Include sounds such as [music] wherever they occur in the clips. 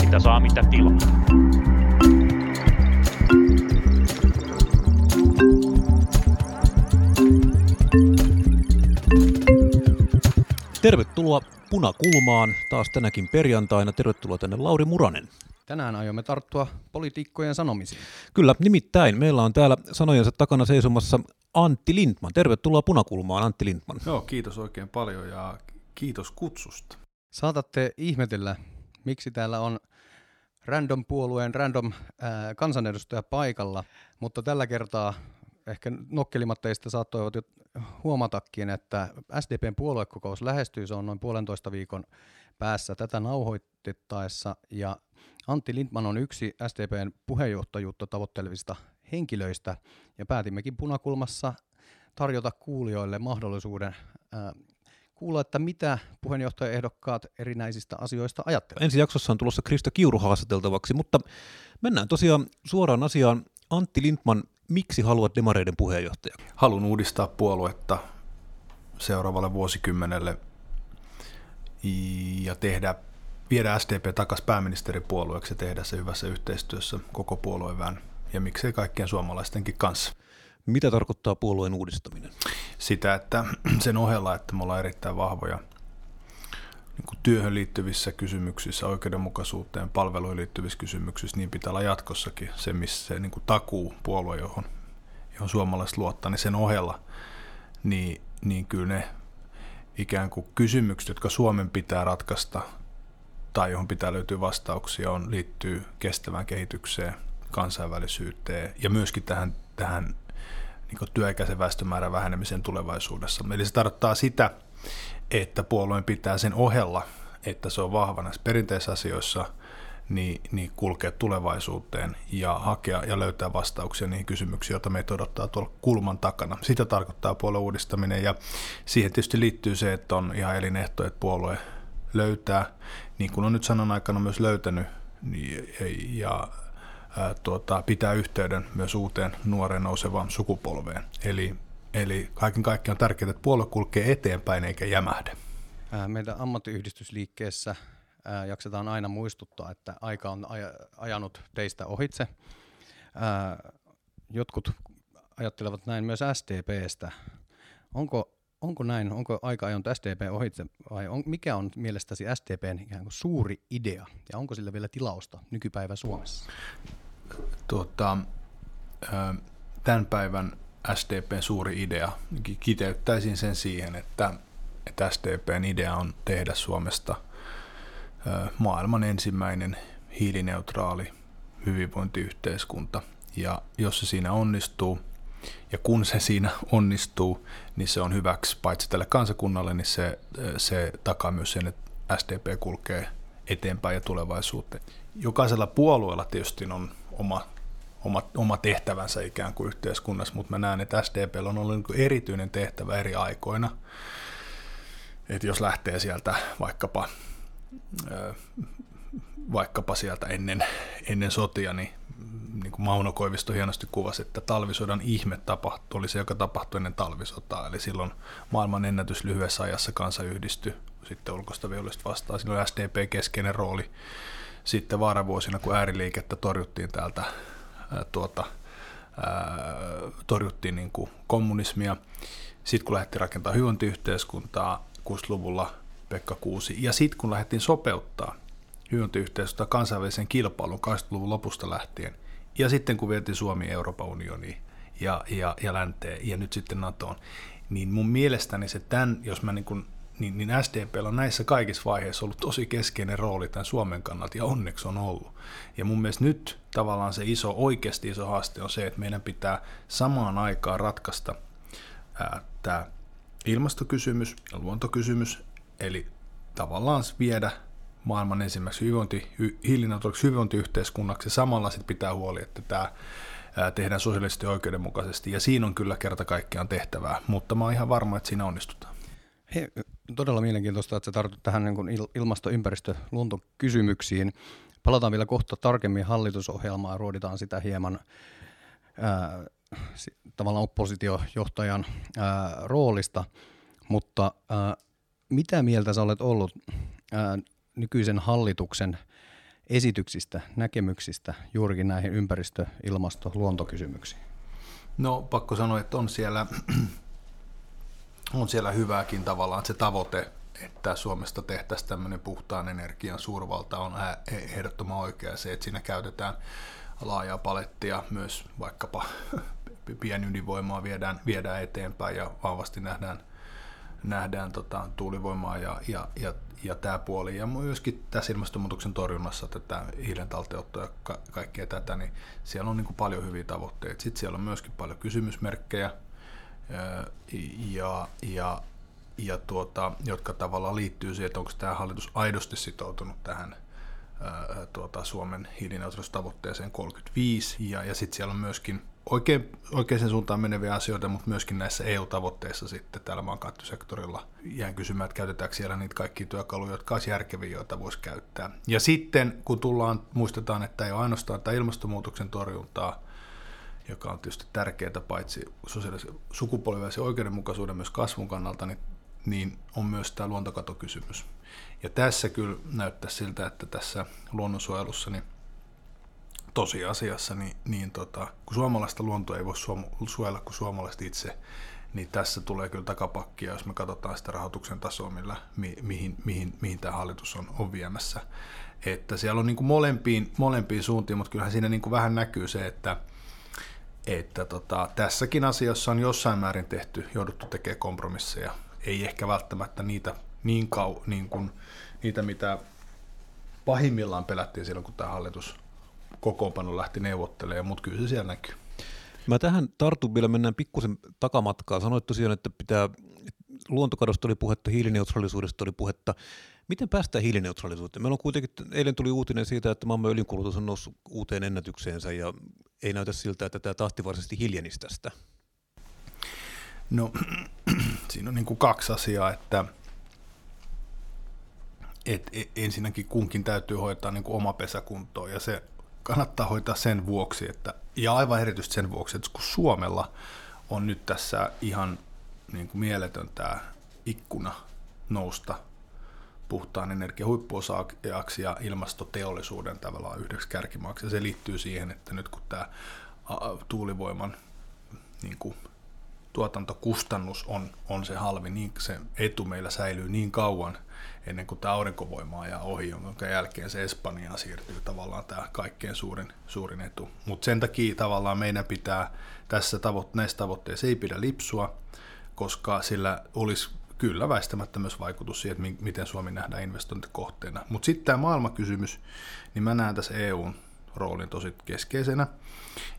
Mitä saa, mitä tilaa. Tervetuloa Punakulmaan taas tänäkin perjantaina. Tervetuloa tänne Lauri Muranen. Tänään aiomme tarttua poliitikkojen sanomisiin. Kyllä, nimittäin meillä on täällä sanojensa takana seisomassa Antti Lindman. Tervetuloa Punakulmaan, Antti Lindman. Joo, kiitos oikein paljon ja kiitos kutsusta. Saatatte ihmetellä, miksi täällä on random puolueen random ää, kansanedustaja paikalla, mutta tällä kertaa ehkä nokkelimatteista saattoivat jo huomatakin, että SDPn puoluekokous lähestyy, se on noin puolentoista viikon päässä tätä nauhoitettaessa, ja Antti Lindman on yksi SDPn puheenjohtajuutta tavoittelevista henkilöistä, ja päätimmekin punakulmassa tarjota kuulijoille mahdollisuuden ää, kuulla, että mitä puheenjohtajaehdokkaat erinäisistä asioista ajattelevat. Ensi jaksossa on tulossa Krista Kiuru haastateltavaksi, mutta mennään tosiaan suoraan asiaan. Antti Lindman, miksi haluat demareiden puheenjohtaja? Haluan uudistaa puoluetta seuraavalle vuosikymmenelle ja tehdä, viedä SDP takaisin pääministeripuolueeksi ja tehdä se hyvässä yhteistyössä koko puolueen ja miksei kaikkien suomalaistenkin kanssa. Mitä tarkoittaa puolueen uudistaminen? Sitä, että sen ohella, että me ollaan erittäin vahvoja niin työhön liittyvissä kysymyksissä, oikeudenmukaisuuteen, palveluihin liittyvissä kysymyksissä, niin pitää olla jatkossakin se, missä se niin kuin takuu puolue, johon, johon suomalaiset luottaa, niin sen ohella, niin, niin kyllä ne ikään kuin kysymykset, jotka Suomen pitää ratkaista tai johon pitää löytyä vastauksia, on, liittyy kestävään kehitykseen, kansainvälisyyteen ja myöskin tähän, tähän niin työikäisen väestömäärän vähenemisen tulevaisuudessa. Eli se tarkoittaa sitä, että puolueen pitää sen ohella, että se on vahva näissä perinteisissä asioissa, niin, niin kulkea tulevaisuuteen ja hakea ja löytää vastauksia niihin kysymyksiin, joita meitä odottaa tuolla kulman takana. Sitä tarkoittaa puolueen uudistaminen ja siihen tietysti liittyy se, että on ihan elinehto, että puolue löytää, niin kuin on nyt sanan aikana myös löytänyt, niin, ja ää, tuota, pitää yhteyden myös uuteen nuoreen nousevaan sukupolveen. Eli, eli kaiken kaikkiaan on tärkeää, että puolue kulkee eteenpäin eikä jämähdä. Meidän ammattiyhdistysliikkeessä jaksetaan aina muistuttaa, että aika on aj- ajanut teistä ohitse. Jotkut ajattelevat näin myös SDPstä. Onko, onko näin, onko aika ajanut SDP ohitse vai on, mikä on mielestäsi SDPn ikään kuin suuri idea ja onko sillä vielä tilausta nykypäivä Suomessa? Tuota, tämän päivän SDPn suuri idea, kiteyttäisin sen siihen, että, että SDPn idea on tehdä Suomesta maailman ensimmäinen hiilineutraali hyvinvointiyhteiskunta. Ja jos se siinä onnistuu, ja kun se siinä onnistuu, niin se on hyväksi paitsi tälle kansakunnalle, niin se, se takaa myös sen, että SDP kulkee eteenpäin ja tulevaisuuteen. Jokaisella puolueella tietysti on oma, oma, oma tehtävänsä ikään kuin yhteiskunnassa, mutta mä näen, että SDP on ollut niin erityinen tehtävä eri aikoina. Että jos lähtee sieltä vaikkapa, vaikkapa sieltä ennen, ennen sotia, niin, niin kuin Mauno Koivisto hienosti kuvasi, että talvisodan ihme tapahtui, oli se, joka tapahtui ennen talvisotaa. Eli silloin maailman ennätys lyhyessä ajassa kansa yhdistyi sitten ulkoista vihollista vastaan. Silloin SDP keskeinen rooli sitten vaaravuosina, kun ääriliikettä torjuttiin täältä, ää, tuota, torjuttiin niin kuin kommunismia. Sitten kun lähdettiin rakentamaan hyvinvointiyhteiskuntaa 60-luvulla Pekka Kuusi, ja sitten kun lähdettiin sopeuttaa hyvinvointiyhteiskuntaa kansainvälisen kilpailun 80-luvun lopusta lähtien, ja sitten kun vietiin Suomi Euroopan unioniin ja, ja, ja länteen ja nyt sitten NATOon, niin mun mielestäni se tämän, jos mä niin kuin niin, niin SDP on näissä kaikissa vaiheissa ollut tosi keskeinen rooli tämän Suomen kannalta, ja onneksi on ollut. Ja mun mielestä nyt tavallaan se iso, oikeasti iso haaste on se, että meidän pitää samaan aikaan ratkaista tämä ilmastokysymys ja luontokysymys, eli tavallaan viedä maailman ensimmäiseksi hyvinvointi, hiilineutraaliksi hyvinvointiyhteiskunnaksi, ja samalla sitten pitää huoli, että tämä tehdään sosiaalisesti oikeudenmukaisesti, ja siinä on kyllä kerta kaikkiaan tehtävää, mutta mä oon ihan varma, että siinä onnistutaan. He, todella mielenkiintoista, että sä tartut tähän niin ilmasto-, ympäristö-, luontokysymyksiin. Palataan vielä kohta tarkemmin hallitusohjelmaan, ruoditaan sitä hieman. Ää, tavallaan oppositiojohtajan ää, roolista, mutta ää, mitä mieltä sä olet ollut ää, nykyisen hallituksen esityksistä, näkemyksistä juurikin näihin ympäristö-, ilmasto-, luontokysymyksiin? No pakko sanoa, että on siellä, on siellä hyvääkin tavallaan se tavoite, että Suomesta tehtäisiin tämmöinen puhtaan energian suurvalta on ehdottoman oikea se, että siinä käytetään laajaa palettia, myös vaikkapa [laughs] pienydinvoimaa viedään, viedään eteenpäin ja vahvasti nähdään, nähdään tota, tuulivoimaa ja, ja, ja, ja tämä puoli. Ja myöskin tässä ilmastonmuutoksen torjunnassa tätä hiilen talteottoa ja ka- kaikkea tätä, niin siellä on niin kuin paljon hyviä tavoitteita. Sitten siellä on myöskin paljon kysymysmerkkejä, ja, ja, ja tuota, jotka tavallaan liittyy siihen, että onko tämä hallitus aidosti sitoutunut tähän tuota, Suomen hiilineutraalistavoitteeseen 35, ja, ja sitten siellä on myöskin oikein, oikeaan suuntaan meneviä asioita, mutta myöskin näissä EU-tavoitteissa sitten täällä maankäyttösektorilla jään kysymään, että käytetäänkö siellä niitä kaikkia työkaluja, jotka olisi järkeviä, joita voisi käyttää. Ja sitten kun tullaan, muistetaan, että ei ole ainoastaan tämä ilmastonmuutoksen torjuntaa, joka on tietysti tärkeää paitsi sukupolvivälisen oikeudenmukaisuuden myös kasvun kannalta, niin, niin on myös tämä luontokatokysymys. Ja tässä kyllä näyttää siltä, että tässä luonnonsuojelussa niin tosiasiassa, niin, niin tota, kun suomalaista luontoa ei voi suojella kuin suomalaiset itse, niin tässä tulee kyllä takapakkia, jos me katsotaan sitä rahoituksen tasoa, millä, mi, mihin, mihin, mihin tämä hallitus on, on viemässä. Että siellä on niin kuin molempiin, molempiin suuntiin, mutta kyllähän siinä niin kuin vähän näkyy se, että, että tota, tässäkin asiassa on jossain määrin tehty, jouduttu tekemään kompromisseja. Ei ehkä välttämättä niitä niin kau, niin kuin, niitä, mitä pahimmillaan pelättiin silloin, kun tämä hallitus kokoonpano lähti neuvottelemaan, mutta kyllä se siellä näkyy. Mä tähän tartun vielä, mennään pikkusen takamatkaa. Sanoit tosiaan, että pitää, luontokadosta oli puhetta, hiilineutraalisuudesta oli puhetta. Miten päästään hiilineutraalisuuteen? Meillä on kuitenkin, eilen tuli uutinen siitä, että maailman öljynkulutus on noussut uuteen ennätykseensä ja ei näytä siltä, että tämä tahti varsinaisesti hiljenisi tästä. No, [clears throat] siinä on niin kuin kaksi asiaa, että et, et, ensinnäkin kunkin täytyy hoitaa niin kuin oma pesäkuntoon ja se kannattaa hoitaa sen vuoksi, että, ja aivan erityisesti sen vuoksi, että kun Suomella on nyt tässä ihan niin kuin mieletön tämä ikkuna nousta puhtaan energian huippuosaajaksi ja ilmastoteollisuuden tavallaan yhdeksi kärkimaaksi. Ja se liittyy siihen, että nyt kun tämä tuulivoiman niin kuin tuotantokustannus on, on se halvi, niin se etu meillä säilyy niin kauan ennen kuin tämä aurinkovoima ja ohi, jonka jälkeen se Espanjaan siirtyy tavallaan tämä kaikkein suurin, suurin etu. Mutta sen takia tavallaan meidän pitää tässä tavo- näissä tavoitteissa ei pidä lipsua, koska sillä olisi kyllä väistämättä myös vaikutus siihen, että miten Suomi nähdään investointikohteena. Mutta sitten tämä maailmakysymys, niin mä näen tässä EUn roolin tosi keskeisenä.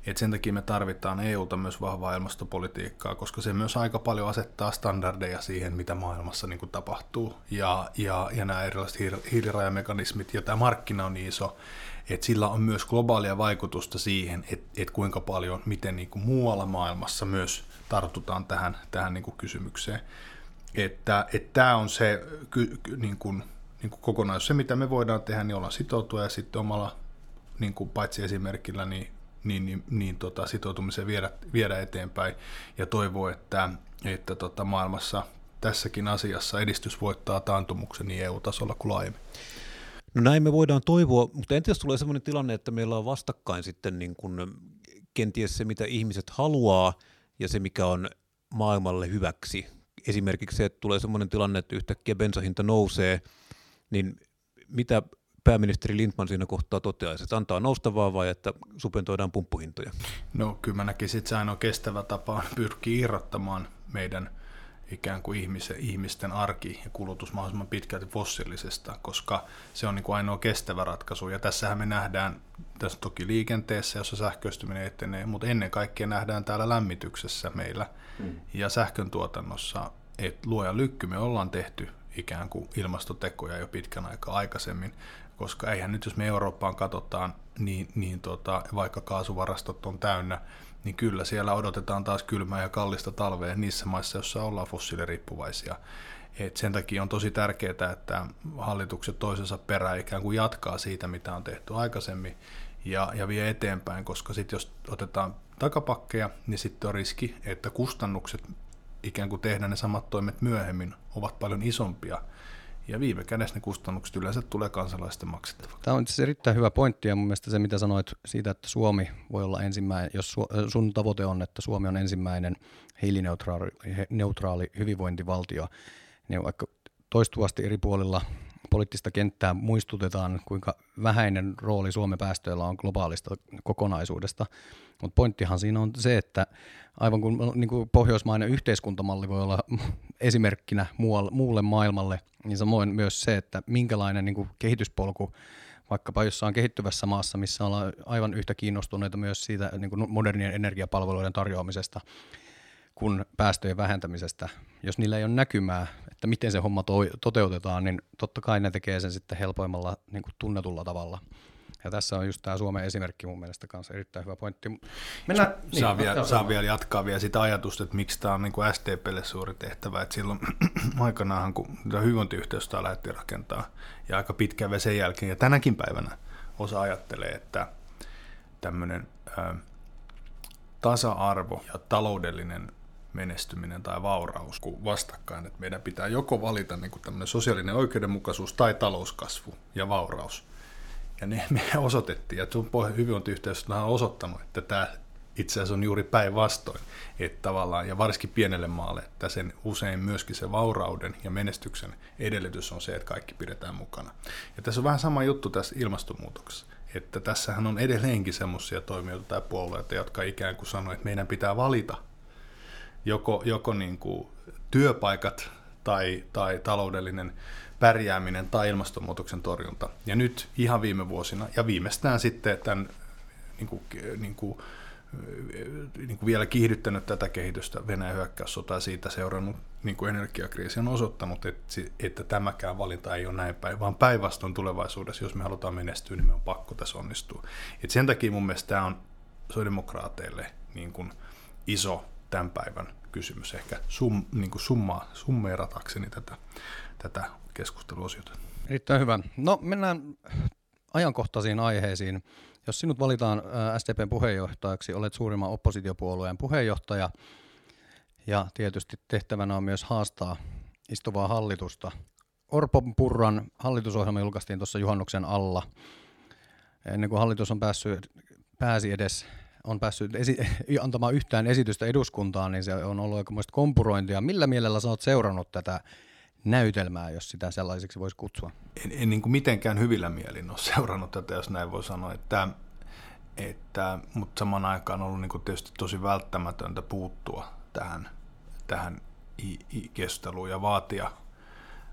Et sen takia me tarvitaan EUlta myös vahvaa ilmastopolitiikkaa, koska se myös aika paljon asettaa standardeja siihen, mitä maailmassa niin kuin tapahtuu. Ja, ja, ja nämä erilaiset hiilirajamekanismit ja tämä markkina on niin iso, että sillä on myös globaalia vaikutusta siihen, että, että kuinka paljon, miten niin kuin muualla maailmassa myös tartutaan tähän, tähän niin kuin kysymykseen. Että, että tämä on se niin kuin, niin kuin kokonaisuus. Se, mitä me voidaan tehdä, niin ollaan sitoutua ja sitten omalla niin kuin paitsi esimerkillä, niin, niin, niin, niin tota, sitoutumisen viedä, viedä eteenpäin ja toivoo, että, että tota, maailmassa tässäkin asiassa edistys voittaa taantumuksen niin EU-tasolla kuin laajemmin. No näin me voidaan toivoa, mutta entä jos tulee sellainen tilanne, että meillä on vastakkain sitten niin kuin kenties se, mitä ihmiset haluaa ja se, mikä on maailmalle hyväksi. Esimerkiksi se, että tulee sellainen tilanne, että yhtäkkiä bensahinta nousee, niin mitä pääministeri Lindman siinä kohtaa toteaisi, että antaa nousta vaan vai että supentoidaan pumppuhintoja? No kyllä mä näkisin, että se ainoa kestävä tapa pyrkii irrottamaan meidän ikään kuin ihmisen, ihmisten arki ja kulutus mahdollisimman pitkälti fossiilisesta, koska se on niin kuin ainoa kestävä ratkaisu. Ja tässähän me nähdään, tässä toki liikenteessä, jossa sähköistyminen etenee, mutta ennen kaikkea nähdään täällä lämmityksessä meillä mm. ja sähkön tuotannossa, että luojan lykky me ollaan tehty ikään kuin ilmastotekoja jo pitkän aikaa aikaisemmin, koska eihän nyt jos me Eurooppaan katsotaan, niin, niin tota, vaikka kaasuvarastot on täynnä, niin kyllä siellä odotetaan taas kylmää ja kallista talvea niissä maissa, joissa ollaan fossiiliriippuvaisia. Et sen takia on tosi tärkeää, että hallitukset toisensa perään ikään kuin jatkaa siitä, mitä on tehty aikaisemmin ja, ja vie eteenpäin, koska sitten jos otetaan takapakkeja, niin sitten on riski, että kustannukset ikään kuin tehdä ne samat toimet myöhemmin ovat paljon isompia. Ja viime kädessä ne kustannukset yleensä tulee kansalaisten maksettavaksi. Tämä on siis erittäin hyvä pointti ja mun mielestä se, mitä sanoit siitä, että Suomi voi olla ensimmäinen, jos sun tavoite on, että Suomi on ensimmäinen hiilineutraali neutraali hyvinvointivaltio, niin vaikka toistuvasti eri puolilla poliittista kenttää muistutetaan, kuinka vähäinen rooli Suomen päästöillä on globaalista kokonaisuudesta. Mutta pointtihan siinä on se, että aivan kuin, niin kuin pohjoismainen yhteiskuntamalli voi olla esimerkkinä muulle maailmalle, niin samoin myös se, että minkälainen niin kuin kehityspolku vaikkapa jossain kehittyvässä maassa, missä ollaan aivan yhtä kiinnostuneita myös siitä niin kuin modernien energiapalveluiden tarjoamisesta, kuin päästöjen vähentämisestä. Jos niillä ei ole näkymää, että miten se homma to- toteutetaan, niin totta kai ne tekee sen sitten helpoimmalla niin kuin tunnetulla tavalla. Ja tässä on just tämä Suomen esimerkki mun mielestä kanssa erittäin hyvä pointti. Mennään, niin, saa, vielä, saa vielä jatkaa vielä sitä ajatusta, että miksi tämä on niin kuin STPlle suuri tehtävä. Että silloin [clears throat] aikanaan, kun hyvinvointiyhteisöä lähdettiin rakentaa, ja aika pitkään vielä sen jälkeen, ja tänäkin päivänä osa ajattelee, että tämmöinen tasa-arvo ja taloudellinen menestyminen tai vauraus kuin vastakkain. Että meidän pitää joko valita niin kuin tämmöinen sosiaalinen oikeudenmukaisuus tai talouskasvu ja vauraus. Ja ne me osoitettiin, ja sun hyvinvointiyhteisö on osoittanut, että tämä itse asiassa on juuri päinvastoin, että tavallaan, ja varsinkin pienelle maalle, että sen usein myöskin se vaurauden ja menestyksen edellytys on se, että kaikki pidetään mukana. Ja tässä on vähän sama juttu tässä ilmastonmuutoksessa, että tässähän on edelleenkin semmoisia toimijoita tai puolueita, jotka ikään kuin sanoo, että meidän pitää valita joko, joko niin kuin työpaikat tai, tai taloudellinen pärjääminen tai ilmastonmuutoksen torjunta. Ja nyt ihan viime vuosina ja viimeistään sitten tämän niin kuin, niin kuin, niin kuin vielä kiihdyttänyt tätä kehitystä Venäjän hyökkäyssota ja siitä seurannut niin kuin energiakriisi on osoittanut, että, että tämäkään valinta ei ole näin päin, vaan päinvastoin tulevaisuudessa, jos me halutaan menestyä, niin me on pakko tässä onnistua. Et sen takia mun mielestä tämä on sosiaalidemokraateille niin kuin iso tämän päivän kysymys, ehkä sum, niin kuin summa, summeeratakseni tätä, tätä keskusteluosiota. Erittäin hyvä. No mennään ajankohtaisiin aiheisiin. Jos sinut valitaan SDPn puheenjohtajaksi, olet suurimman oppositiopuolueen puheenjohtaja ja tietysti tehtävänä on myös haastaa istuvaa hallitusta. Orpon Purran hallitusohjelma julkaistiin tuossa juhannuksen alla. Ennen kuin hallitus on päässyt, pääsi edes on päässyt esi- [laughs] antamaan yhtään esitystä eduskuntaan, niin se on ollut aikamoista kompurointia. Millä mielellä sä oot seurannut tätä näytelmää, jos sitä sellaiseksi voisi kutsua? En, en niin kuin mitenkään hyvillä mielin ole [laughs] seurannut tätä, jos näin voi sanoa. Että, että, mutta saman aikaan on ollut niin kuin tietysti tosi välttämätöntä puuttua tähän, tähän keskusteluun ja vaatia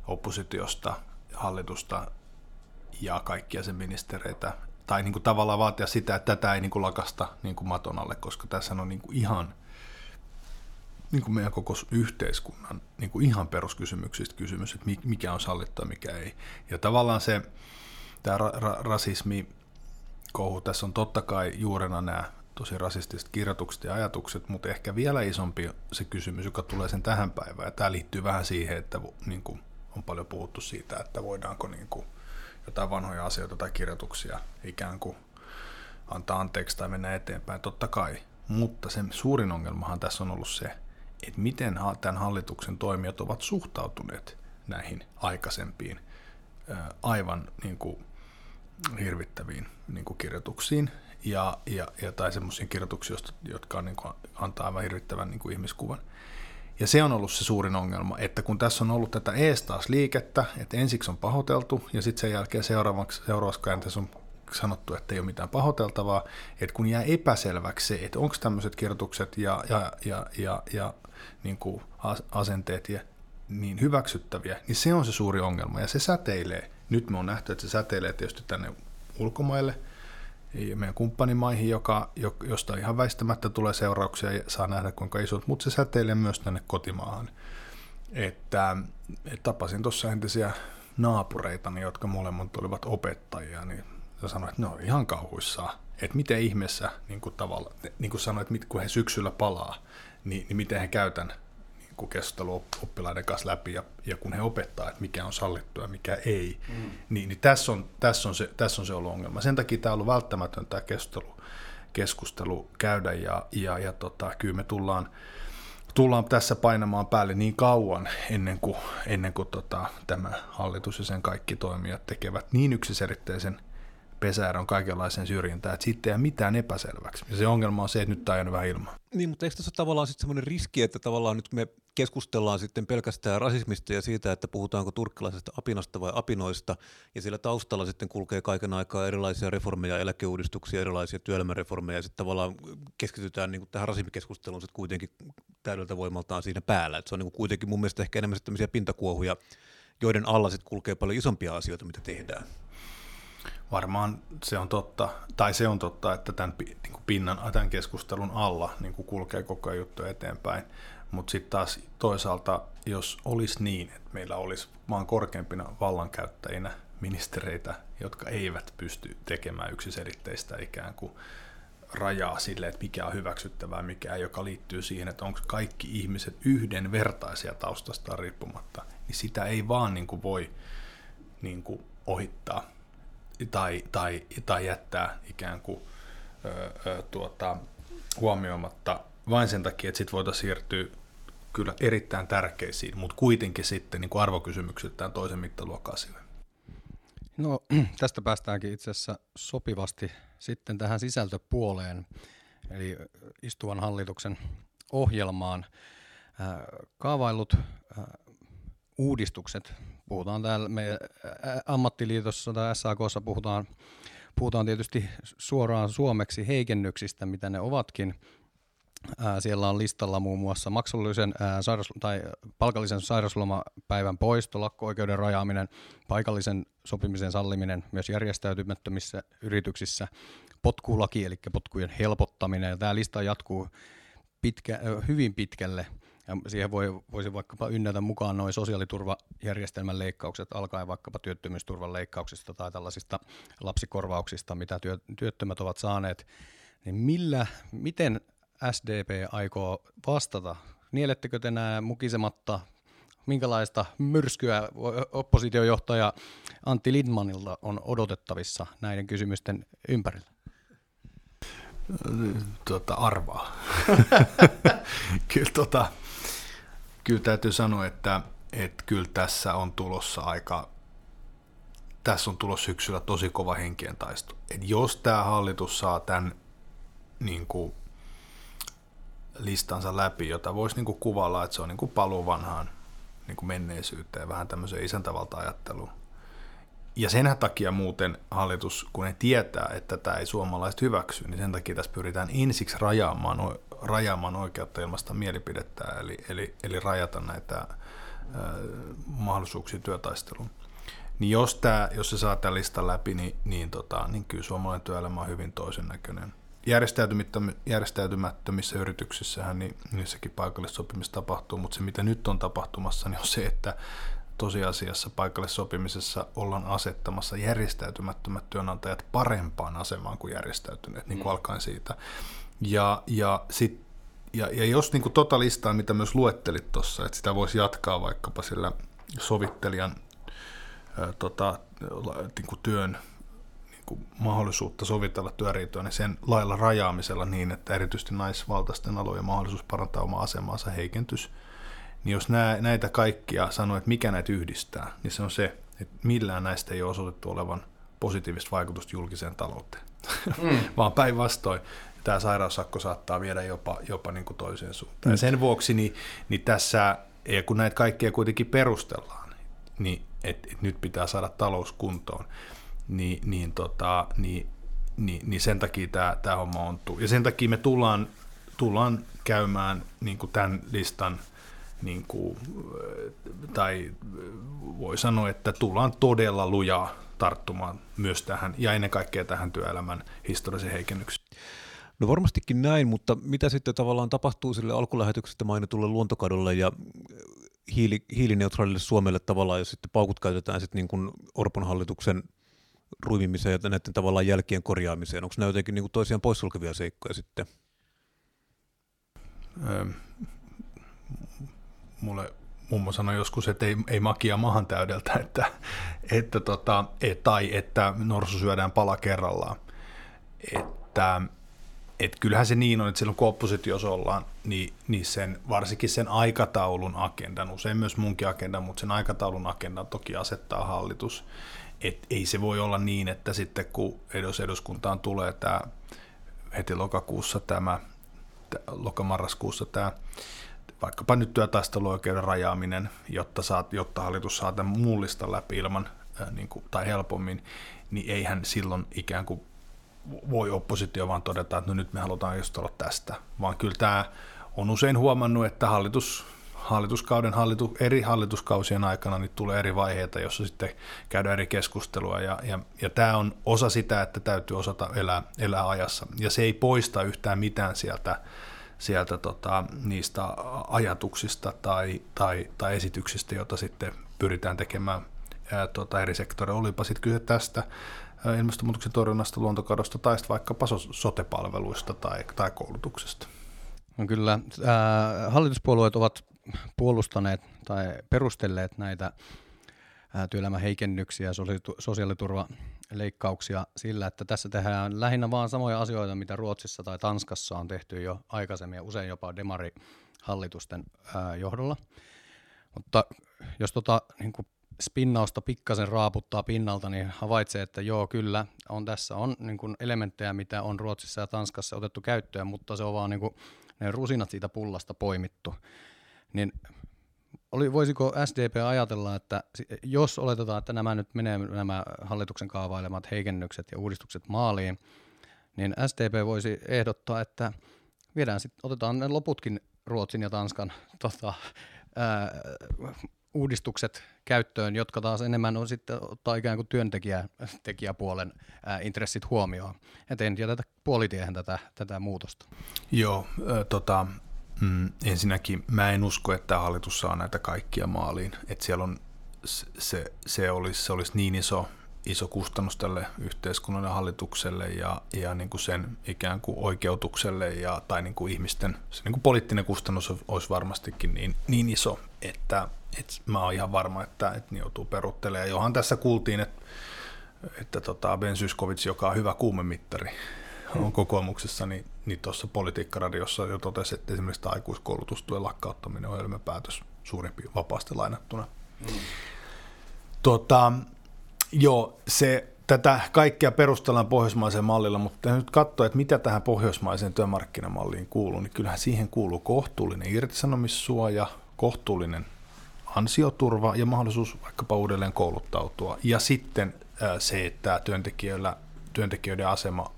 oppositiosta, hallitusta ja kaikkia sen ministereitä tai niin kuin tavallaan vaatia sitä, että tätä ei niin kuin lakasta niin kuin maton alle, koska tässä on niin kuin ihan niin kuin meidän koko yhteiskunnan niin kuin ihan peruskysymyksistä kysymys, että mikä on sallittua ja mikä ei. Ja tavallaan se tämä ra- ra- rasismi kohu, tässä on totta kai juurena nämä tosi rasistiset kirjoitukset ja ajatukset, mutta ehkä vielä isompi se kysymys, joka tulee sen tähän päivään. Ja tämä liittyy vähän siihen, että niin kuin on paljon puhuttu siitä, että voidaanko niin kuin jotain vanhoja asioita tai kirjoituksia ikään kuin antaa anteeksi tai mennä eteenpäin, totta kai. Mutta se suurin ongelmahan tässä on ollut se, että miten tämän hallituksen toimijat ovat suhtautuneet näihin aikaisempiin aivan niin kuin hirvittäviin niin kuin kirjoituksiin ja, ja, ja, tai semmoisiin kirjoituksiin, jotka on, niin kuin, antaa aivan hirvittävän niin kuin ihmiskuvan. Ja se on ollut se suurin ongelma, että kun tässä on ollut tätä ees taas liikettä, että ensiksi on pahoiteltu ja sitten sen jälkeen seuraavaksi, seuraavaksi käänteessä on sanottu, että ei ole mitään pahoiteltavaa, että kun jää epäselväksi se, että onko tämmöiset kirjoitukset ja, ja, ja, ja, ja niin kuin asenteet ja, niin hyväksyttäviä, niin se on se suuri ongelma ja se säteilee. Nyt me on nähty, että se säteilee tietysti tänne ulkomaille – meidän kumppanimaihin, joka, josta ihan väistämättä tulee seurauksia ja saa nähdä kuinka isot, mutta se säteilee myös tänne kotimaahan. Että, että tapasin tuossa entisiä naapureitani, jotka molemmat olivat opettajia, niin sanoin, että ne on ihan kauhuissaan. Että miten ihmeessä, niin kuin, tavalla, niin kuin sanoin, että kun he syksyllä palaa, niin, niin miten he käytän keskustelu oppilaiden kanssa läpi ja, ja kun he opettaa, että mikä on sallittua ja mikä ei, mm. niin, niin tässä, on, tässä, on se, tässä on se ollut ongelma. Sen takia tämä on ollut välttämätön tämä keskustelu. keskustelu käydä ja, ja, ja tota, kyllä me tullaan, tullaan tässä painamaan päälle niin kauan ennen kuin, ennen kuin tota, tämä hallitus ja sen kaikki toimijat tekevät niin yksiselitteisen on kaikenlaisen syrjintään, että siitä ei jää mitään epäselväksi. Ja se ongelma on se, että nyt tämä on vähän ilman. Niin, mutta eikö tässä ole tavallaan sitten semmoinen riski, että tavallaan nyt me keskustellaan sitten pelkästään rasismista ja siitä, että puhutaanko turkkilaisesta apinasta vai apinoista, ja siellä taustalla sitten kulkee kaiken aikaa erilaisia reformeja, eläkeuudistuksia, erilaisia työelämäreformeja, ja sitten tavallaan keskitytään niin tähän rasismikeskusteluun sitten kuitenkin täydeltä voimaltaan siinä päällä. että se on niin kuin kuitenkin mun mielestä ehkä enemmän tämmöisiä pintakuohuja, joiden alla sitten kulkee paljon isompia asioita, mitä tehdään. Varmaan se on totta, tai se on totta, että tämän niin kuin pinnan, tämän keskustelun alla niin kuin kulkee koko ajan juttu eteenpäin. Mutta sitten taas toisaalta, jos olisi niin, että meillä olisi maan korkeimpina vallankäyttäjinä ministereitä, jotka eivät pysty tekemään yksiselitteistä ikään kuin rajaa sille, että mikä on hyväksyttävää, mikä ei, joka liittyy siihen, että onko kaikki ihmiset yhdenvertaisia taustastaan riippumatta, niin sitä ei vaan niin kuin voi niin kuin ohittaa tai, tai, tai jättää ikään kuin ö, ö, tuota, huomioimatta vain sen takia, että sitten voitaisiin siirtyä kyllä erittäin tärkeisiin, mutta kuitenkin sitten niin arvokysymyksiltään toisen mittaluokan asioihin. No [clears throat] tästä päästäänkin itse asiassa sopivasti sitten tähän sisältöpuoleen, eli istuvan hallituksen ohjelmaan. Kaavailut uudistukset, puhutaan täällä me ammattiliitossa tai SAKssa puhutaan, puhutaan tietysti suoraan suomeksi heikennyksistä, mitä ne ovatkin. Siellä on listalla muun muassa maksullisen sairas- tai palkallisen sairauslomapäivän poisto, lakko-oikeuden rajaaminen, paikallisen sopimisen salliminen myös järjestäytymättömissä yrityksissä, potkulaki eli potkujen helpottaminen. Tämä lista jatkuu pitkä, hyvin pitkälle ja siihen voi, voisi vaikkapa ynnätä mukaan noin sosiaaliturvajärjestelmän leikkaukset, alkaen vaikkapa työttömyysturvan leikkauksista tai tällaisista lapsikorvauksista, mitä työ, työttömät ovat saaneet. Niin millä, miten SDP aikoo vastata? Nielettekö te nämä mukisematta? Minkälaista myrskyä oppositiojohtaja Antti Lindmanilta on odotettavissa näiden kysymysten ympärillä? Tuota, arvaa. [laughs] Kyllä tota, kyllä täytyy sanoa, että, että kyllä tässä on tulossa aika, tässä on tulossa syksyllä tosi kova henkien taisto. Et jos tämä hallitus saa tämän niin kuin, listansa läpi, jota voisi niin kuin, kuvalla, että se on niin kuin paluu vanhaan niin kuin menneisyyteen, vähän tämmöiseen isäntävalta-ajatteluun. Ja sen takia muuten hallitus, kun ne tietää, että tämä ei suomalaiset hyväksy, niin sen takia tässä pyritään ensiksi rajaamaan rajaamaan oikeutta ilmaista mielipidettä, eli, eli, eli rajata näitä ä, mahdollisuuksia työtaisteluun. Niin jos, tää, jos se saa tämän listan läpi, niin, niin, tota, niin kyllä suomalainen työelämä on hyvin toisen näköinen. Järjestäytymättömissä yrityksissähän niin niissäkin paikallissopimista tapahtuu, mutta se mitä nyt on tapahtumassa, niin on se, että tosiasiassa paikallissopimisessa ollaan asettamassa järjestäytymättömät työnantajat parempaan asemaan kuin järjestäytyneet, niin kuin mm. alkaen siitä. Ja, ja, sit, ja, ja jos niin kuin tota listaa, mitä myös luettelit tuossa, että sitä voisi jatkaa vaikkapa sillä sovittelijan ää, tota, niin kuin työn niin kuin mahdollisuutta sovitella työriitoa, niin sen lailla rajaamisella niin, että erityisesti naisvaltaisten alojen mahdollisuus parantaa omaa asemaansa heikentys, niin jos nää, näitä kaikkia sanoo, että mikä näitä yhdistää, niin se on se, että millään näistä ei ole osoitettu olevan positiivista vaikutusta julkiseen talouteen, mm. [laughs] vaan päinvastoin tämä sairaussakko saattaa viedä jopa, jopa niin kuin toiseen suuntaan. Ja sen vuoksi niin, niin tässä, ja kun näitä kaikkia kuitenkin perustellaan, niin että et nyt pitää saada talous kuntoon, niin, niin, tota, niin, niin, niin sen takia tämä, tämä homma ontuu. Ja sen takia me tullaan, tullaan käymään niin kuin tämän listan, niin kuin, tai voi sanoa, että tullaan todella lujaa tarttumaan myös tähän, ja ennen kaikkea tähän työelämän historiallisen heikennykseen. No varmastikin näin, mutta mitä sitten tavallaan tapahtuu sille alkulähetyksestä mainitulle luontokadolle ja hiili, hiilineutraalille Suomelle tavallaan, jos sitten paukut käytetään sitten niin kuin Orpon hallituksen ruimimiseen ja näiden tavallaan jälkien korjaamiseen. Onko nämä jotenkin niin kuin toisiaan poissulkevia seikkoja sitten? Öö, mulle mummo sanoi joskus, että ei, ei makia mahan täydeltä, [laughs] että, että tota, et, tai että norsu syödään pala kerrallaan. Että et kyllähän se niin on, että silloin kun oppositiossa ollaan, niin, niin sen, varsinkin sen aikataulun agendan, usein myös munkin agendan, mutta sen aikataulun agendan toki asettaa hallitus. Et ei se voi olla niin, että sitten kun edos eduskuntaan tulee tämä heti lokakuussa tämä, lokamarraskuussa tämä vaikkapa nyt työtaisteluoikeuden rajaaminen, jotta, saat, jotta hallitus saa tämän mullista läpi ilman niin kuin, tai helpommin, niin eihän silloin ikään kuin voi oppositio vaan todeta, että no nyt me halutaan just olla tästä, vaan kyllä tämä on usein huomannut, että hallitus, hallituskauden hallitu, eri hallituskausien aikana niin tulee eri vaiheita, jossa sitten käydään eri keskustelua. Ja, ja, ja tämä on osa sitä, että täytyy osata elää, elää ajassa. Ja se ei poista yhtään mitään sieltä, sieltä tota, niistä ajatuksista tai, tai, tai esityksistä, joita sitten pyritään tekemään ää, tota, eri sektoreilla. Olipa sitten kyse tästä ilmastonmuutoksen torjunnasta, luontokadosta tai vaikkapa sotepalveluista tai, tai koulutuksesta. No kyllä, äh, hallituspuolueet ovat puolustaneet tai perustelleet näitä työelämän heikennyksiä sosiaaliturvaleikkauksia sillä, että tässä tehdään lähinnä vaan samoja asioita, mitä Ruotsissa tai Tanskassa on tehty jo aikaisemmin ja usein jopa demarihallitusten johdolla. Mutta jos tota, niin kuin spinnausta pikkasen raaputtaa pinnalta, niin havaitsee, että joo, kyllä, on tässä on niin kuin elementtejä, mitä on Ruotsissa ja Tanskassa otettu käyttöön, mutta se on vaan niin kuin, ne rusinat siitä pullasta poimittu. Niin oli, voisiko SDP ajatella, että jos oletetaan, että nämä nyt menee nämä hallituksen kaavailemat heikennykset ja uudistukset maaliin, niin SDP voisi ehdottaa, että viedään sit, otetaan ne loputkin Ruotsin ja Tanskan [laughs] tota, ää, uudistukset käyttöön, jotka taas enemmän on sitten ottaa ikään kuin työntekijäpuolen ää, intressit huomioon. Et en jätetä puolitiehen tätä, tätä muutosta. Joo, äh, tota, mm, ensinnäkin mä en usko, että hallitus saa näitä kaikkia maaliin. Että siellä on, se, se, olisi, se olisi niin iso, iso kustannus tälle yhteiskunnan hallitukselle ja, ja niin kuin sen ikään kuin oikeutukselle ja, tai niin kuin ihmisten, se niin kuin poliittinen kustannus olisi varmastikin niin, niin iso, että et mä oon ihan varma, että, että ne joutuu peruttelemaan. Johan tässä kuultiin, että, että tota Ben Syskovits, joka on hyvä kuumemittari, on kokoomuksessa, niin, niin tuossa politiikkaradiossa jo totesi, että esimerkiksi tämä aikuiskoulutustuen lakkauttaminen on päätös suurempi vapaasti lainattuna. Mm. Tota, joo, se, tätä kaikkea perustellaan pohjoismaiseen mallilla, mutta nyt katsoa, että mitä tähän pohjoismaiseen työmarkkinamalliin kuuluu, niin kyllähän siihen kuuluu kohtuullinen irtisanomissuoja, kohtuullinen ansioturva ja mahdollisuus vaikkapa uudelleen kouluttautua. Ja sitten se, että työntekijöillä, työntekijöiden asema,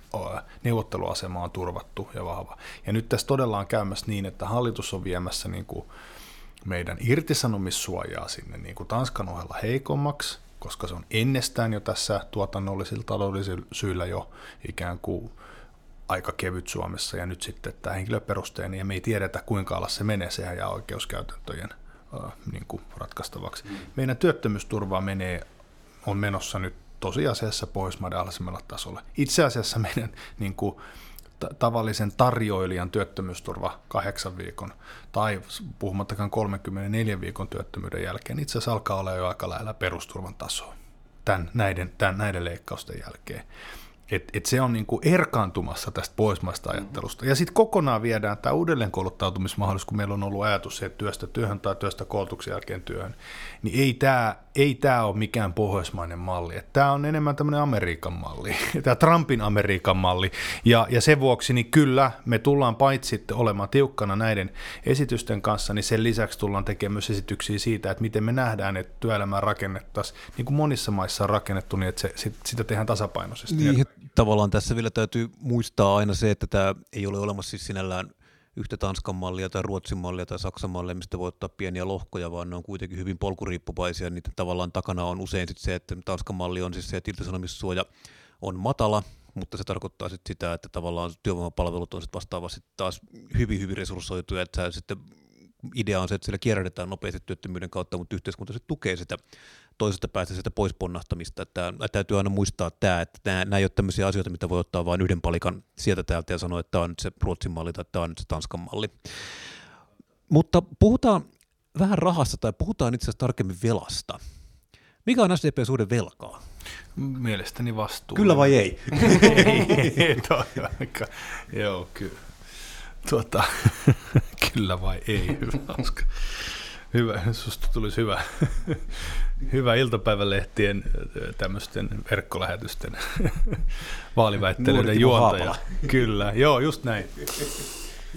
neuvotteluasema on turvattu ja vahva. Ja nyt tässä todella on käymässä niin, että hallitus on viemässä niin kuin meidän irtisanomissuojaa sinne niin kuin Tanskan ohella heikommaksi, koska se on ennestään jo tässä tuotannollisilla taloudellisilla syillä jo ikään kuin aika kevyt Suomessa, ja nyt sitten tämä henkilöperusteinen, ja me ei tiedetä kuinka alas se menee, sehän jää oikeuskäytäntöjen niin kuin ratkaistavaksi. Mm. Meidän työttömyysturva menee, on menossa nyt tosiasiassa Pohjoismaiden alhaisemmalla tasolla. Itse asiassa meidän niin kuin, t- tavallisen tarjoilijan työttömyysturva kahdeksan viikon tai puhumattakaan 34 viikon työttömyyden jälkeen itse asiassa alkaa olla jo aika lähellä perusturvan tasoa tämän, näiden, tämän, näiden leikkausten jälkeen. Et, et se on niinku erkaantumassa tästä pohjoismaista ajattelusta. Ja sitten kokonaan viedään tämä uudelleenkouluttautumismahdollisuus, kun meillä on ollut ajatus se, että työstä työhön tai työstä koulutuksen jälkeen työhön, niin ei tämä ei tää ole mikään pohjoismainen malli. Tämä on enemmän tämmöinen Amerikan malli, [laughs] tämä Trumpin Amerikan malli. Ja, ja sen vuoksi niin kyllä me tullaan paitsi olemaan tiukkana näiden esitysten kanssa, niin sen lisäksi tullaan tekemään myös esityksiä siitä, että miten me nähdään, että työelämää rakennettaisiin, niin kuin monissa maissa on rakennettu, niin että se, sitä tehdään tasapainoisesti. Niin, tavallaan tässä vielä täytyy muistaa aina se, että tämä ei ole olemassa siis sinällään yhtä Tanskan mallia tai Ruotsin mallia tai Saksan mallia, mistä voi ottaa pieniä lohkoja, vaan ne on kuitenkin hyvin polkuriippuvaisia. Niiden tavallaan takana on usein sit se, että Tanskan malli on siis se, että irtisanomissuoja on matala, mutta se tarkoittaa sit sitä, että tavallaan työvoimapalvelut on sit vastaavasti taas hyvin, hyvin resurssoituja, että sitten idea on se, että siellä kierrätetään nopeasti työttömyyden kautta, mutta yhteiskunta se tukee sitä toisesta päästä sitä pois ponnahtamista. Että täytyy aina muistaa tämä, että nämä, nämä ei ole tämmöisiä asioita, mitä voi ottaa vain yhden palikan sieltä täältä ja sanoa, että tämä on nyt se Ruotsin malli tai tämä on nyt se Tanskan malli. Mutta puhutaan vähän rahasta tai puhutaan itse asiassa tarkemmin velasta. Mikä on SDP suhde velkaa? Mielestäni vastuu. Kyllä vai ei? ei, toi aika. Joo, kyllä. Tuota, [laughs] kyllä vai ei, hyvä, hauska. Hyvä, susta tulisi hyvä, hyvä iltapäivälehtien tämmöisten verkkolähetysten [laughs] vaaliväittelyiden juontaja. Kyllä, joo, just näin.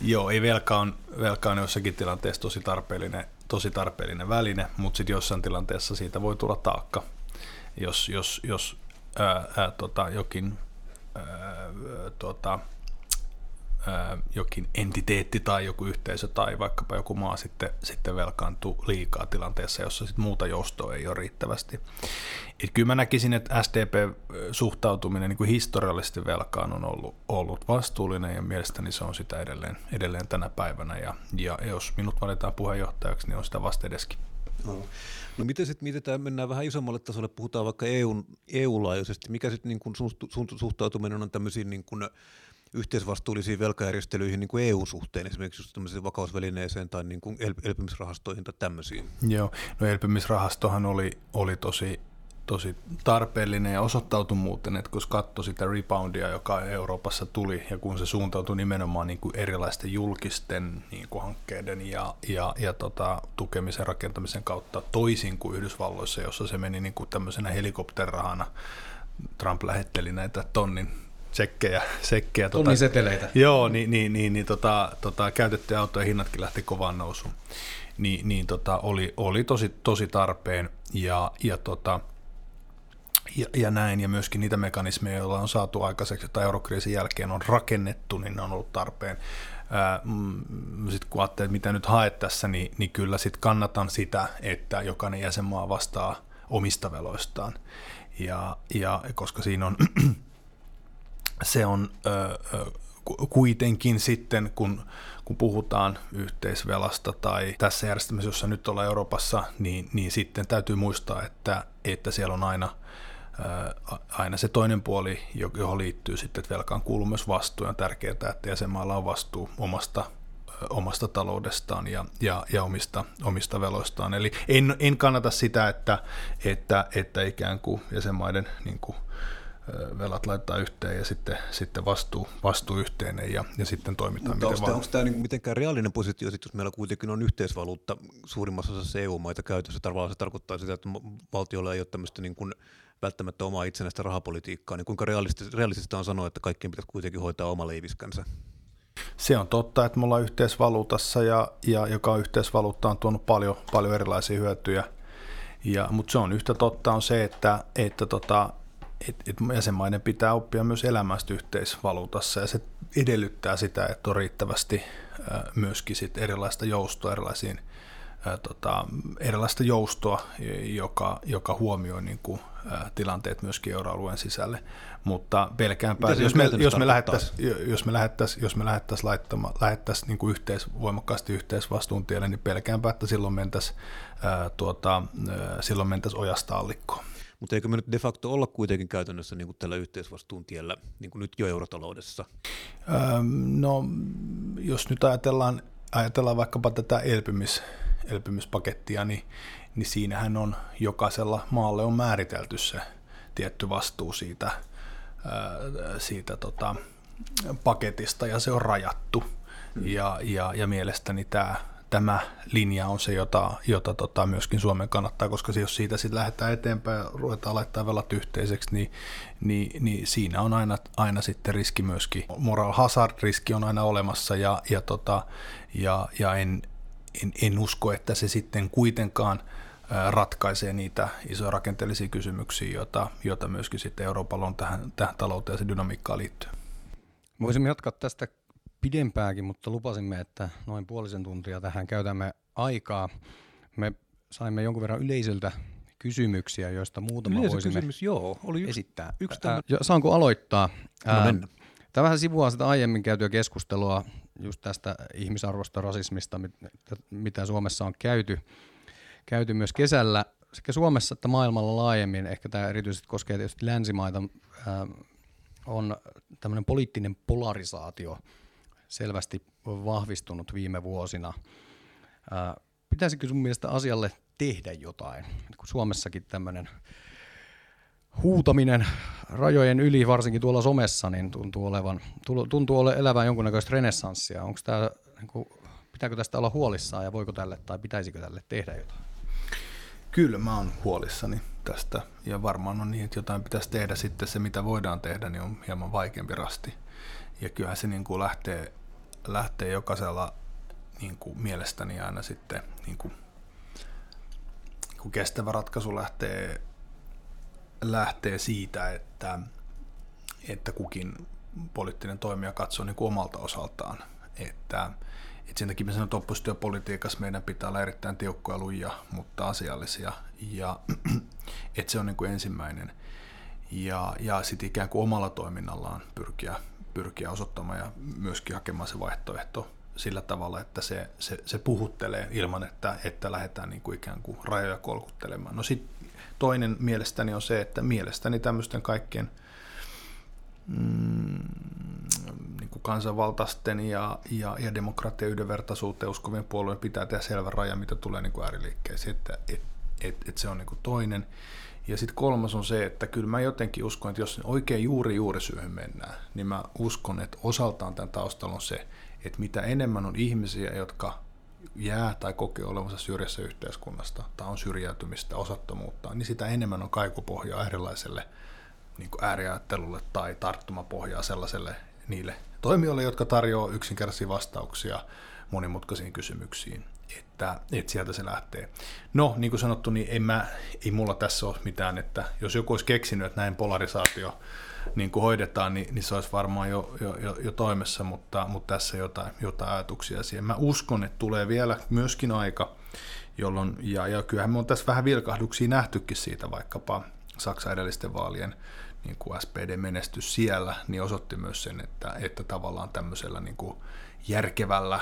Joo, ei velka on, velka on jossakin tilanteessa tosi tarpeellinen, tosi tarpeellinen väline, mutta sitten jossain tilanteessa siitä voi tulla taakka, jos, jos, jos ää, ää, tota, jokin ää, tota, jokin entiteetti tai joku yhteisö tai vaikkapa joku maa sitten, sitten velkaantuu liikaa tilanteessa, jossa sitten muuta joustoa ei ole riittävästi. Et kyllä mä näkisin, että SDP-suhtautuminen niin kuin historiallisesti velkaan on ollut, ollut vastuullinen ja mielestäni se on sitä edelleen, edelleen tänä päivänä ja, ja jos minut valitaan puheenjohtajaksi, niin on sitä vasta edeskin. No. No miten sitten mietitään, mennään vähän isommalle tasolle, puhutaan vaikka EU-laajuisesti, mikä sitten niin suhtautuminen on tämmöisiin niin kuin yhteisvastuullisiin velkajärjestelyihin niin kuin EU-suhteen, esimerkiksi just vakausvälineeseen tai niin kuin elpymisrahastoihin tai tämmöisiin? Joo, no elpymisrahastohan oli, oli tosi, tosi tarpeellinen ja osoittautui muuten, että kun katsoi sitä reboundia, joka Euroopassa tuli, ja kun se suuntautui nimenomaan niin kuin erilaisten julkisten niin kuin hankkeiden ja, ja, ja tota, tukemisen rakentamisen kautta toisin kuin Yhdysvalloissa, jossa se meni niin kuin tämmöisenä helikopterrahana, Trump lähetteli näitä tonnin sekkejä. sekkejä tota, seteleitä. Joo, niin, niin, niin, niin tota, tota, käytettyjä autojen hinnatkin lähti kovaan nousuun. Ni, niin tota, oli, oli tosi, tosi tarpeen ja, ja, tota, ja, ja näin, ja myöskin niitä mekanismeja, joilla on saatu aikaiseksi, että eurokriisin jälkeen on rakennettu, niin ne on ollut tarpeen. Mm, sitten kun ajattelee, mitä nyt haet tässä, niin, niin kyllä sitten kannatan sitä, että jokainen jäsenmaa vastaa omista veloistaan. Ja, ja koska siinä on se on ö, kuitenkin sitten, kun, kun puhutaan yhteisvelasta tai tässä järjestelmässä, jossa nyt ollaan Euroopassa, niin, niin sitten täytyy muistaa, että, että siellä on aina, aina se toinen puoli, johon liittyy sitten, että velkaan kuuluu myös vastuu. On tärkeää, että jäsenmaalla on vastuu omasta omasta taloudestaan ja, ja, ja omista, omista veloistaan. Eli en, en kannata sitä, että, että, että ikään kuin jäsenmaiden niin kuin, velat laittaa yhteen ja sitten, sitten vastuu, vastuu yhteinen ja, ja sitten toimitaan Mutta miten onko. Onko tämä niin mitenkään reaalinen positio, sit, jos meillä kuitenkin on yhteisvaluutta suurimmassa osassa EU-maita käytössä, tavallaan se tarkoittaa sitä, että valtiolla ei ole tämmöistä niin kuin välttämättä omaa itsenäistä rahapolitiikkaa, niin kuinka realistista, realistista on sanoa, että kaikkien pitäisi kuitenkin hoitaa oma leiviskänsä? Se on totta, että me ollaan yhteisvaluutassa ja, ja joka yhteisvaluutta on tuonut paljon, paljon erilaisia hyötyjä, ja, mutta se on yhtä totta on se, että, että tota, et, et jäsenmaiden pitää oppia myös elämästä yhteisvaluutassa ja se edellyttää sitä, että on riittävästi myöskin sit erilaista joustoa erilaisiin tota, erilaista joustoa, joka, joka huomioi niin kuin, tilanteet myöskin euroalueen sisälle. Mutta pelkäänpä, jos me, jos me lähettäisiin jos me lähettäisi, jos me lähettäisi laittamaan, lähettäisi niin kuin yhteis, voimakkaasti yhteisvastuun tielle, niin pelkäänpä, että silloin mentäisiin tuota, silloin mentäisi ojasta allikkoon. Mutta eikö me nyt de facto olla kuitenkin käytännössä niin kuin tällä yhteisvastuun tiellä niin kuin nyt jo eurotaloudessa? Öö, no, jos nyt ajatellaan, ajatellaan vaikkapa tätä elpymis, elpymispakettia, niin, niin siinähän on jokaisella maalle on määritelty se tietty vastuu siitä, öö, siitä tota, paketista ja se on rajattu. Hmm. Ja, ja, ja mielestäni tämä tämä linja on se, jota, jota tota myöskin Suomen kannattaa, koska jos siitä sitten lähdetään eteenpäin ja ruvetaan laittaa velat yhteiseksi, niin, niin, niin siinä on aina, aina sitten riski myöskin. Moral hazard-riski on aina olemassa ja, ja, tota, ja, ja en, en, en usko, että se sitten kuitenkaan ratkaisee niitä isoja rakenteellisia kysymyksiä, joita, joita myöskin sitten Euroopalla on tähän, tähän talouteen ja se dynamiikkaan liittyen. Voisimme jatkaa tästä pidempääkin, mutta lupasimme, että noin puolisen tuntia tähän käytämme aikaa. Me saimme jonkun verran yleisöltä kysymyksiä, joista muutama Yleisö voisimme kysymys, joo. Oli yksi, esittää. Yksi Ää, saanko aloittaa? No Tämä vähän sivuaa sitä aiemmin käytyä keskustelua just tästä ihmisarvosta, rasismista, mitä Suomessa on käyty, käyty myös kesällä sekä Suomessa että maailmalla laajemmin. Ehkä tämä erityisesti koskee tietysti länsimaita. on tämmöinen poliittinen polarisaatio selvästi vahvistunut viime vuosina. Pitäisikö sun mielestä asialle tehdä jotain? Kun Suomessakin tämmöinen huutaminen rajojen yli, varsinkin tuolla somessa, niin tuntuu olevan, tuntuu ole elävän jonkunnäköistä renessanssia. Onko tämä, niin kuin, pitääkö tästä olla huolissaan ja voiko tälle tai pitäisikö tälle tehdä jotain? Kyllä mä oon huolissani tästä ja varmaan on niin, että jotain pitäisi tehdä sitten se, mitä voidaan tehdä, niin on hieman vaikeampi rasti. Ja kyllähän se niin kuin lähtee, lähtee jokaisella niin kuin mielestäni aina sitten niin kuin, kun kestävä ratkaisu lähtee, lähtee siitä, että, että kukin poliittinen toimija katsoo niin kuin omalta osaltaan, että et sen takia mä sanon, että oppositiopolitiikassa meidän pitää olla erittäin tiukkoja lujia, mutta asiallisia. Ja [clears throat] että se on niin kuin ensimmäinen. Ja, ja sitten ikään kuin omalla toiminnallaan pyrkiä, pyrkiä osoittamaan ja myöskin hakemaan se vaihtoehto sillä tavalla, että se, se, se puhuttelee ilman, että, että lähdetään niin kuin ikään kuin rajoja kolkuttelemaan. No sitten toinen mielestäni on se, että mielestäni tämmöisten kaikkien mm, niin kuin kansanvaltaisten ja, ja, ja demokratia yhdenvertaisuuteen uskovien puolueen pitää tehdä selvä raja, mitä tulee niin kuin ääriliikkeisiin, että et, et, et se on niin kuin toinen. Ja sitten kolmas on se, että kyllä mä jotenkin uskon, että jos oikein juuri juuri syyhyn mennään, niin mä uskon, että osaltaan tämän taustalla on se, että mitä enemmän on ihmisiä, jotka jää tai kokee olevansa syrjässä yhteiskunnasta tai on syrjäytymistä, osattomuutta, niin sitä enemmän on kaikupohjaa erilaiselle niin ääriajattelulle tai tarttumapohjaa sellaiselle niille toimijoille, jotka tarjoavat yksinkertaisia vastauksia monimutkaisiin kysymyksiin, että, että sieltä se lähtee. No, niin kuin sanottu, niin ei, mä, ei mulla tässä ole mitään, että jos joku olisi keksinyt, että näin polarisaatio niin kuin hoidetaan, niin, niin se olisi varmaan jo, jo, jo, jo toimessa, mutta, mutta tässä jotain, jotain ajatuksia siihen. Mä uskon, että tulee vielä myöskin aika, jolloin, ja, ja kyllähän me on tässä vähän vilkahduksia nähtykin siitä vaikkapa Saksan edellisten vaalien niin kuin SPD-menestys siellä, niin osoitti myös sen, että, että tavallaan tämmöisellä niin kuin järkevällä,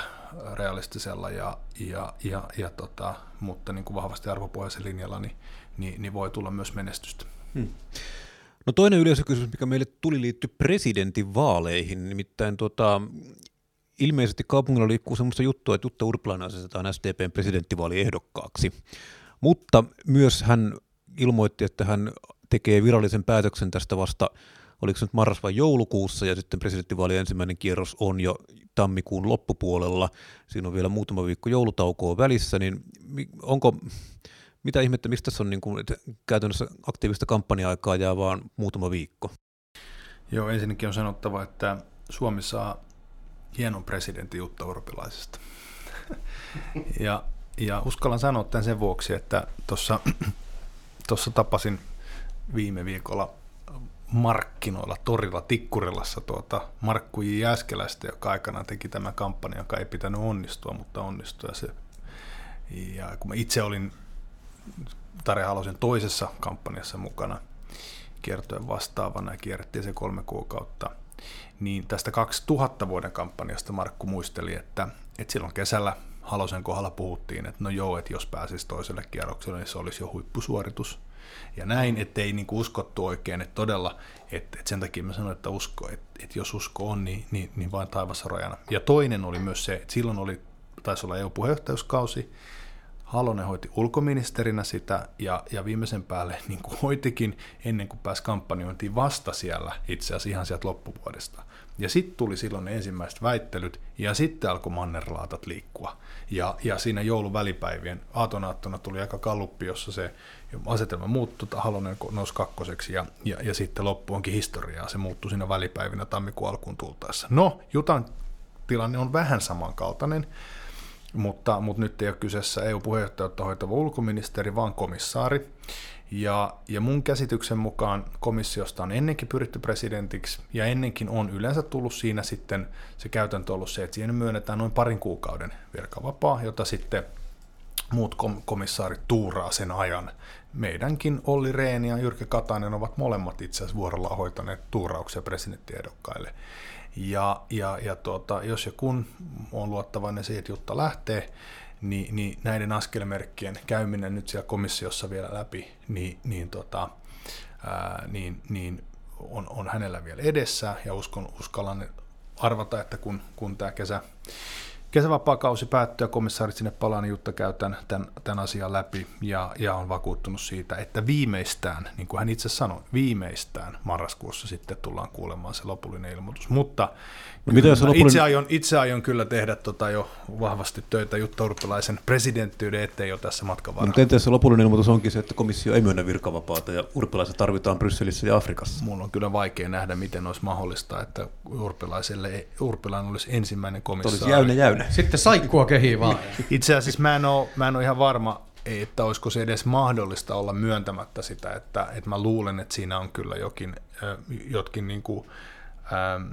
realistisella ja, ja, ja, ja tota, mutta niin kuin vahvasti arvopohjaisella linjalla, niin, niin, niin voi tulla myös menestystä. Hmm. No toinen yleisökysymys, mikä meille tuli, liittyy presidentin vaaleihin. Nimittäin tota, ilmeisesti kaupungilla liikkuu sellaista juttua, että Jutta Urpilainen asetetaan SDPn presidenttivaaliehdokkaaksi. Mutta myös hän ilmoitti, että hän tekee virallisen päätöksen tästä vasta, oliko se nyt marras- vai joulukuussa, ja sitten presidenttivaalien ensimmäinen kierros on jo tammikuun loppupuolella. Siinä on vielä muutama viikko joulutaukoa välissä, niin onko, mitä ihmettä, mistä tässä on niin kuin, käytännössä aktiivista kampanja-aikaa jää vaan muutama viikko? Joo, ensinnäkin on sanottava, että Suomi saa hienon presidentin Jutta Urpilaisesta. [laughs] ja, ja uskallan sanoa tämän sen vuoksi, että tuossa [clears throat] tapasin viime viikolla markkinoilla, torilla, Tikkurilassa tuota Markku J. Jäskeläistä, joka aikanaan teki tämän kampanjan, joka ei pitänyt onnistua, mutta onnistui. Ja, se, ja kun mä itse olin Tare Halosen toisessa kampanjassa mukana kiertojen vastaavana ja kierrettiin se kolme kuukautta, niin tästä 2000 vuoden kampanjasta Markku muisteli, että, että silloin kesällä Halosen kohdalla puhuttiin, että no joo, että jos pääsisi toiselle kierrokselle, niin se olisi jo huippusuoritus. Ja näin, ettei niin uskottu oikein, että todella, että, että sen takia mä sanoin, että usko, että, että jos usko on, niin, niin, niin vain taivassa rajana. Ja toinen oli myös se, että silloin oli, taisi olla EU-puheenjohtajuuskausi, Halonen hoiti ulkoministerinä sitä ja, ja viimeisen päälle niin kuin hoitikin ennen kuin pääsi kampanjointiin vasta siellä itse asiassa ihan sieltä loppuvuodesta. Ja sitten tuli silloin ne ensimmäiset väittelyt ja sitten alkoi mannerlaatat liikkua. Ja, ja siinä joulun välipäivien aatonaattona tuli aika kalluppi, jossa se asetelma muuttui, Halonen nousi kakkoseksi ja, ja, ja sitten loppu onkin historiaa. Se muuttui siinä välipäivinä tammikuun alkuun tultaessa. No, Jutan tilanne on vähän samankaltainen mutta, mutta nyt ei ole kyseessä EU-puheenjohtajuutta hoitava ulkoministeri, vaan komissaari. Ja, ja mun käsityksen mukaan komissiosta on ennenkin pyritty presidentiksi, ja ennenkin on yleensä tullut siinä sitten se käytäntö ollut se, että siihen myönnetään noin parin kuukauden virkavapaa, jota sitten muut kom- komissaarit tuuraa sen ajan. Meidänkin Olli Rehn ja Jyrki Katainen ovat molemmat itse asiassa vuorolla hoitaneet tuurauksia presidenttiehdokkaille. Ja, ja, ja tuota, jos ja kun on luottavainen siitä, että Jutta lähtee, niin, niin näiden askelmerkkien käyminen nyt siellä komissiossa vielä läpi, niin, niin, tota, ää, niin, niin on, on hänellä vielä edessä. Ja uskon, uskallan arvata, että kun, kun tämä kesä, kesävapaakausi päättyy ja komissaarit sinne palaa, niin Jutta käy tämän, tämän, tämän asian läpi ja, ja on vakuuttunut siitä, että viimeistään, niin kuin hän itse sanoi, viimeistään marraskuussa sitten tullaan kuulemaan se lopullinen ilmoitus. Mutta No, mitä lopullinen... itse, aion, itse aion kyllä tehdä tota jo vahvasti töitä Jutta Urpilaisen presidenttiyden eteen jo tässä matkan varrella. No, mutta entäs se lopullinen ilmoitus onkin se, että komissio ei myönnä virkavapaata ja Urpilaisen tarvitaan Brysselissä ja Afrikassa? Mulla on kyllä vaikea nähdä, miten olisi mahdollista, että Urpilaiselle, Urpilainen olisi ensimmäinen komissaari. Olisi jäynä jäynä. Sitten saikkua kehii vaan. Itse asiassa mä en ole, mä en ole ihan varma, että olisiko se edes mahdollista olla myöntämättä sitä, että, että mä luulen, että siinä on kyllä jokin, jotkin niin kuin, ähm,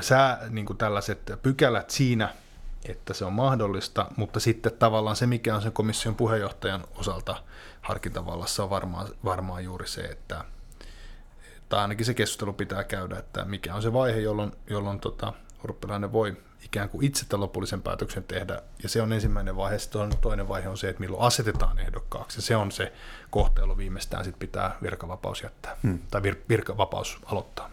sää, niin kuin tällaiset pykälät siinä, että se on mahdollista, mutta sitten tavallaan se, mikä on sen komission puheenjohtajan osalta harkintavallassa, on varmaan, varmaan juuri se, että tai ainakin se keskustelu pitää käydä, että mikä on se vaihe, jolloin, jolloin tota, Urpilainen voi ikään kuin itse tämän lopullisen päätöksen tehdä, ja se on ensimmäinen vaihe. Sitten toinen vaihe on se, että milloin asetetaan ehdokkaaksi, ja se on se jolloin viimeistään sitten pitää virkavapaus jättää, hmm. tai vir- virkavapaus aloittaa.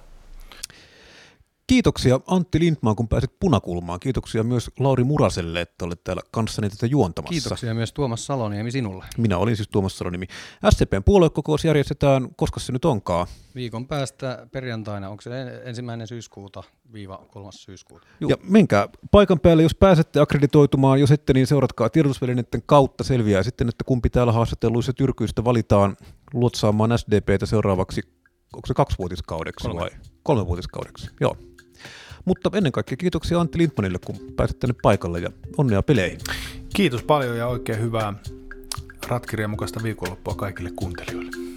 Kiitoksia Antti Lindman, kun pääsit punakulmaan. Kiitoksia myös Lauri Muraselle, että olet täällä kanssani tätä juontamassa. Kiitoksia myös Tuomas Saloniemi sinulle. Minä olin siis Tuomas Saloniemi. SCPn puoluekokous järjestetään, koska se nyt onkaan? Viikon päästä perjantaina, onko se ensimmäinen syyskuuta viiva kolmas syyskuuta? Juh. Ja menkää paikan päälle, jos pääsette akkreditoitumaan, jos ette, niin seuratkaa tiedotusvälineiden kautta selviää sitten, että kumpi täällä haastatelluissa tyrkyistä valitaan luotsaamaan SDPtä seuraavaksi, onko se kaksivuotiskaudeksi Kolme. vai kolmevuotiskaudeksi? Joo. Mutta ennen kaikkea kiitoksia Antti Lindmanille, kun pääsit tänne paikalle ja onnea peleihin. Kiitos paljon ja oikein hyvää ratkirjan mukaista viikonloppua kaikille kuuntelijoille.